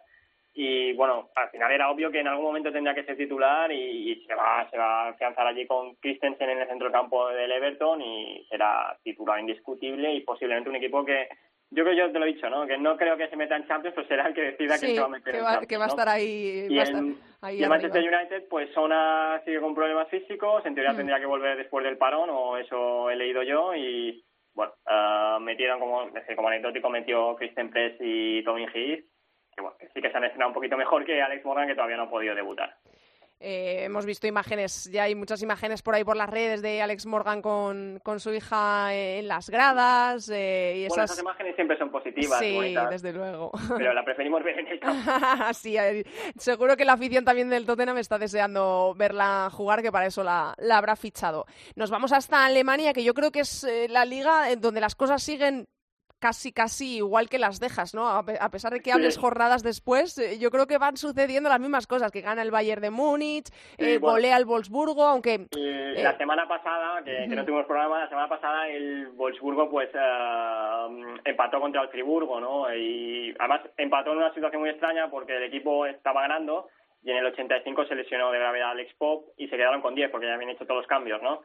y bueno, al final era obvio que en algún momento tendría que ser titular y, y se va se va a afianzar allí con Christensen en el centro del campo del Everton y será titular indiscutible y posiblemente un equipo que, yo creo que yo te lo he dicho, ¿no? Que no creo que se meta en Champions, pues será el que decida Sí, se va a meter que en va, Champions, que va a estar ahí. Y va a el, estar ahí y el arriba. Manchester United, pues Sona sigue con problemas físicos. En teoría Mm. tendría que volver después del parón, o eso he leído yo. Y bueno, ah, metieron como, como anecdótico, metió Kristen Press y Tommy Heath. Que bueno, que sí que se han estrenado un poquito mejor que Alex Morgan, que todavía no ha podido debutar. Eh, hemos visto imágenes, ya hay muchas imágenes por ahí por las redes de Alex Morgan con, con su hija eh, en las gradas eh, y Bueno, esas... esas imágenes siempre son positivas, sí, bonitas, desde luego. pero la preferimos ver en el campo. sí, seguro que la afición también del Tottenham está deseando verla jugar, que para eso la, la habrá fichado. Nos vamos hasta Alemania, que yo creo que es eh, la liga en donde las cosas siguen casi casi igual que las dejas, ¿no? A, pe- a pesar de que hables Sí. jornadas después, eh, yo creo que van sucediendo las mismas cosas, que gana el Bayern de Múnich, eh, bueno. golea el Wolfsburgo, aunque Eh, la semana pasada, que, que no tuvimos programa, la semana pasada el Wolfsburgo pues eh, empató contra el Friburgo, ¿no? Y además empató en una situación muy extraña porque el equipo estaba ganando y en el 85 se lesionó de gravedad Alex Pop y se quedaron con 10 porque ya habían hecho todos los cambios, ¿no?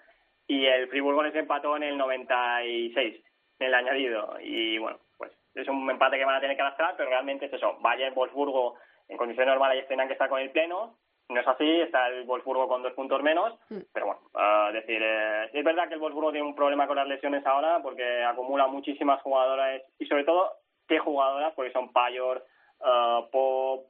Y el Friburgo les empató en el 96, en el añadido. Y bueno, pues es un empate que van a tener que arrastrar, pero realmente es eso. Bayern, Wolfsburgo, en condiciones normales tendrán que estar con el pleno. No es así, está el Wolfsburgo con dos puntos menos, pero bueno, es decir, eh, es verdad que el Wolfsburgo tiene un problema con las lesiones ahora porque acumula muchísimas jugadoras y sobre todo, ¿qué jugadoras? Porque son Payor, ah, Pop,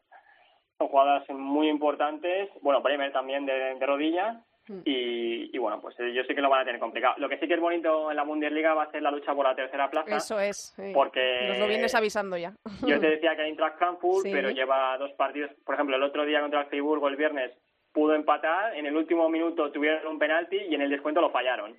son jugadoras muy importantes, bueno, Bremer también de, de rodilla y, y bueno, pues eh, yo sé que lo van a tener complicado. Lo que sí que es bonito en la Bundesliga va a ser la lucha por la tercera plaza. eso es. sí. Porque- Nos lo vienes avisando ya. Yo te decía que Eintracht Frankfurt, Sí. pero lleva dos partidos. Por ejemplo, el otro día contra el Friburgo, el viernes, pudo empatar. En el último minuto tuvieron un penalti y en el descuento lo fallaron.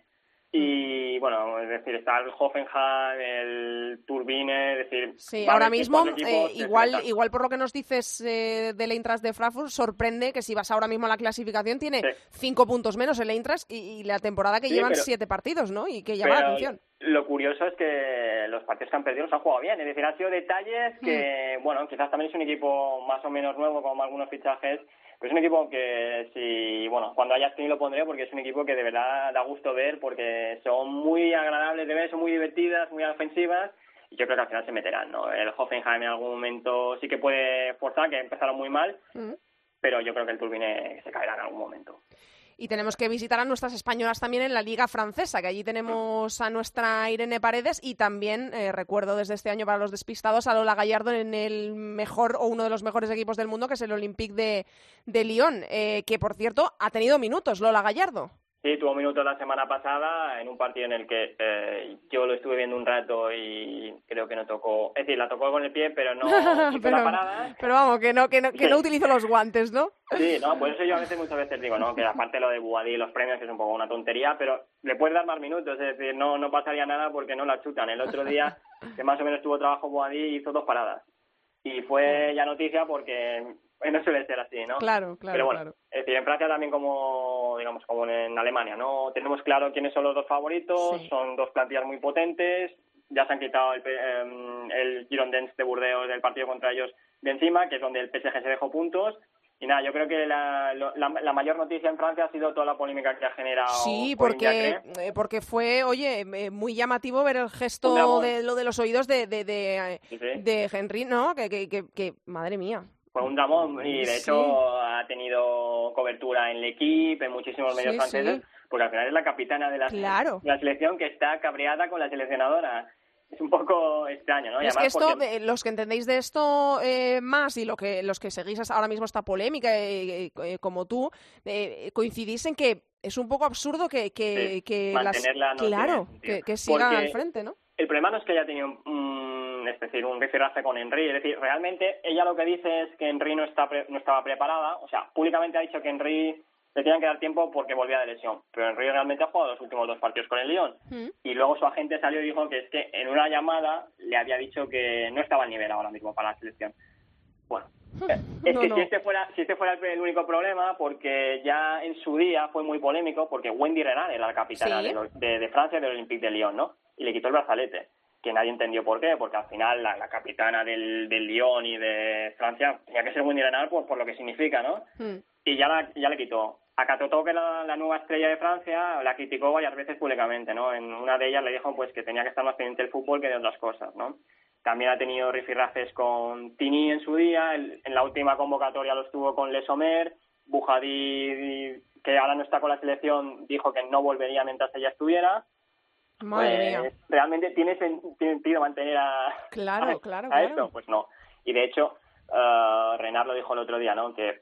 Y bueno, es decir, está el Hoffenheim, el Turbine, es decir. Sí, ahora mismo, equipos eh, igual, igual por lo que nos dices eh, del Eintracht de Frankfurt, sorprende que si vas ahora mismo a la clasificación tiene Sí. cinco puntos menos el Eintracht y, y la temporada que Sí, llevan pero- siete partidos, ¿no? Y que llama la atención. Lo curioso es que los partidos que han perdido los han jugado bien. Es decir, han sido detalles que, Mm. bueno, quizás también es un equipo más o menos nuevo, con algunos fichajes, Pues es un equipo que, si, bueno, cuando haya stream lo pondré porque es un equipo que de verdad da gusto ver porque son muy agradables de ver, son muy divertidas, muy ofensivas y yo creo que al final se meterán, ¿no? El Hoffenheim en algún momento sí que puede forzar, que empezaron muy mal, Mm. pero yo creo que el Turbine se caerá en algún momento. Y tenemos que visitar a nuestras españolas también en la Liga Francesa, que allí tenemos a nuestra Irene Paredes y también, eh, recuerdo desde este año para los despistados, a Lola Gallardo en el mejor o uno de los mejores equipos del mundo, que es el Olympique de, de Lyon, eh, que por cierto ha tenido minutos Lola Gallardo. Sí, tuvo minutos la semana pasada en un partido en el que eh, yo lo estuve viendo un rato y creo que no tocó, es decir, la tocó con el pie, pero no pero, la parada. pero vamos, que no, que no, que no utilizo los guantes, ¿no? Sí, no, por eso yo a veces muchas veces digo, ¿no? Que aparte lo de Buadí y los premios que es un poco una tontería, pero le puedes dar más minutos, es decir, no, no pasaría nada porque no la chutan. El otro día, que más o menos tuvo trabajo Buadí, hizo dos paradas. Y fue ya noticia porque no suele ser así, ¿no? Claro, claro, Pero bueno, claro. es decir, en Francia también como, digamos, como en Alemania, ¿no? Tenemos claro quiénes son los dos favoritos, Sí. son dos plantillas muy potentes, ya se han quitado el, P- em, el Girondins de Burdeos del partido contra ellos de encima, que es donde el PSG se dejó puntos. Y nada, yo creo que la, lo- la, la mayor noticia en Francia ha sido toda la polémica que ha generado. Sí, porque, eh, porque fue, oye, eh, muy llamativo ver el gesto de lo de los oídos de, de, de, eh, Sí, sí. de Henry, ¿no? Que, que, que, que- madre mía. Fue un dramón y de Sí. hecho ha tenido cobertura en el equipo, en muchísimos medios Sí, franceses, sí. porque al final es la capitana de la, Claro. la selección que está cabreada con la seleccionadora. Es un poco extraño, ¿no? Y es que además esto, porque- eh, los que entendéis de esto eh, más y lo que los que seguís ahora mismo esta polémica, eh, eh, como tú, eh, coincidís en que es un poco absurdo que, que, Sí, que las... no Claro, que, que sigan Porque- al frente, ¿no? El problema no es que haya tenido un, es decir, un rifirrafe con Henry, es decir, realmente ella lo que dice es que Henry no, está pre- no estaba preparada, o sea, públicamente ha dicho que Henry le tenían que dar tiempo porque volvía de lesión, pero Henry realmente ha jugado los últimos dos partidos con el Lyon. Mm. Y luego su agente salió y dijo que es que en una llamada le había dicho que no estaba al nivel ahora mismo para la selección. Bueno, es No, que no. si este fuera si este fuera el, único problema, porque ya en su día fue muy polémico, porque Wendy Renard era la capitana Sí. de, los- de, de Francia del Olympique de Lyon, ¿no? Y le quitó el brazalete, que nadie entendió por qué, porque al final la, la capitana del, del Lyon y de Francia tenía que ser Wendy Renard por, por lo que significa, ¿no? Mm. y ya, la, ya le quitó. A Catoto, que era la nueva estrella de Francia, la criticó varias veces públicamente, ¿no? En una de ellas le dijo pues que tenía que estar más pendiente del fútbol que de otras cosas, ¿no? También ha tenido rifirrafes con Tini en su día, el- en la última convocatoria lo estuvo con Le Sommer, Bujadí, que ahora no está con la selección, dijo que no volvería mientras ella estuviera. Madre Pues, mía. ¿Realmente tiene sen- sentido mantener a, Claro, a- claro, a claro. esto? Pues no. Y de hecho, uh, Renard lo dijo el otro día, ¿no? Que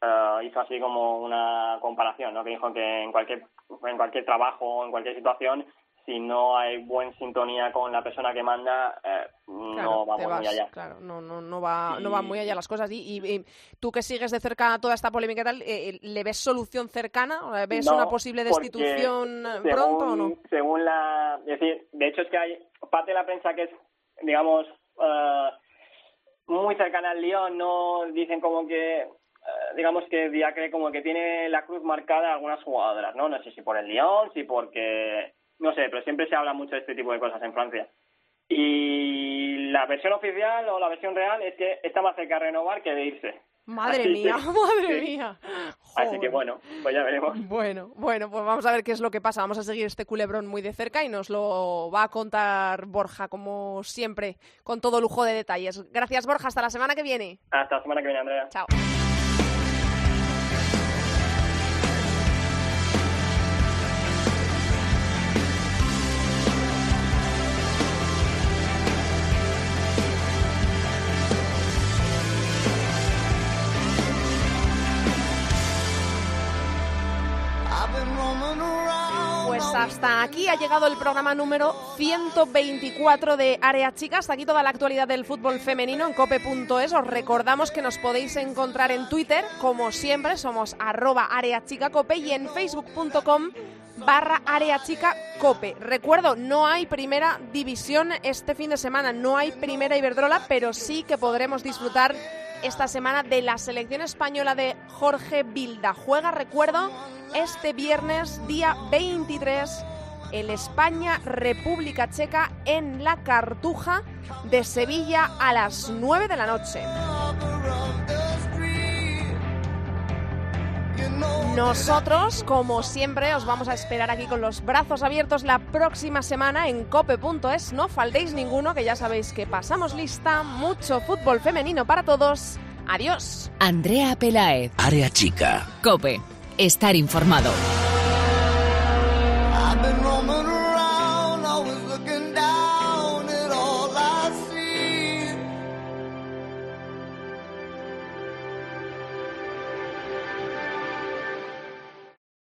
eh, hizo así como una comparación, ¿no? Que dijo que en cualquier en cualquier trabajo, en cualquier situación, si no hay buena sintonía con la persona que manda, eh, no vamos vas, muy allá. Claro, no, no, no va, no Y- va muy allá las cosas. Y, y- y tú que sigues de cerca toda esta polémica y tal, eh, ¿le ves solución cercana? ¿O ¿Ves No, una posible destitución eh, según- pronto o no? Según la... Es decir, de hecho es que hay parte de la prensa que es, digamos, eh, muy cercana al Lyon, no dicen como que, eh, digamos que Diacre como que tiene la cruz marcada a algunas jugadoras, ¿no? No sé si por el Lyon, si porque... No sé, pero siempre se habla mucho de este tipo de cosas en Francia. Y la versión oficial o la versión real es que está más cerca de renovar que de irse. Madre Así mía, que- madre sí. mía. Así que bueno, pues ya veremos. Bueno, bueno, pues vamos a ver qué es lo que pasa. Vamos a seguir este culebrón muy de cerca y nos lo va a contar Borja, como siempre, con todo lujo de detalles. Gracias, Borja. Hasta la semana que viene. Hasta la semana que viene, Andrea. Chao. Hasta aquí ha llegado el programa número 124 de Área Chica. Hasta aquí toda la actualidad del fútbol femenino en cope.es. Os recordamos que nos podéis encontrar en Twitter, como siempre, somos arroba Área Chica Cope y en facebook.com barra Área Chica Cope. Recuerdo, no hay primera división este fin de semana, no hay primera Iberdrola, pero sí que podremos disfrutar esta semana de la selección española de Jorge Bilda. Juega, recuerdo, este viernes, día 23, el España-República Checa en la Cartuja de Sevilla a las 9 de la noche. Nosotros, como siempre, os vamos a esperar aquí con los brazos abiertos la próxima semana en cope.es. No faltéis ninguno, que ya sabéis que pasamos lista. Mucho fútbol femenino para todos. Adiós. Andrea Pelaez. Área chica. Cope. Estar informado.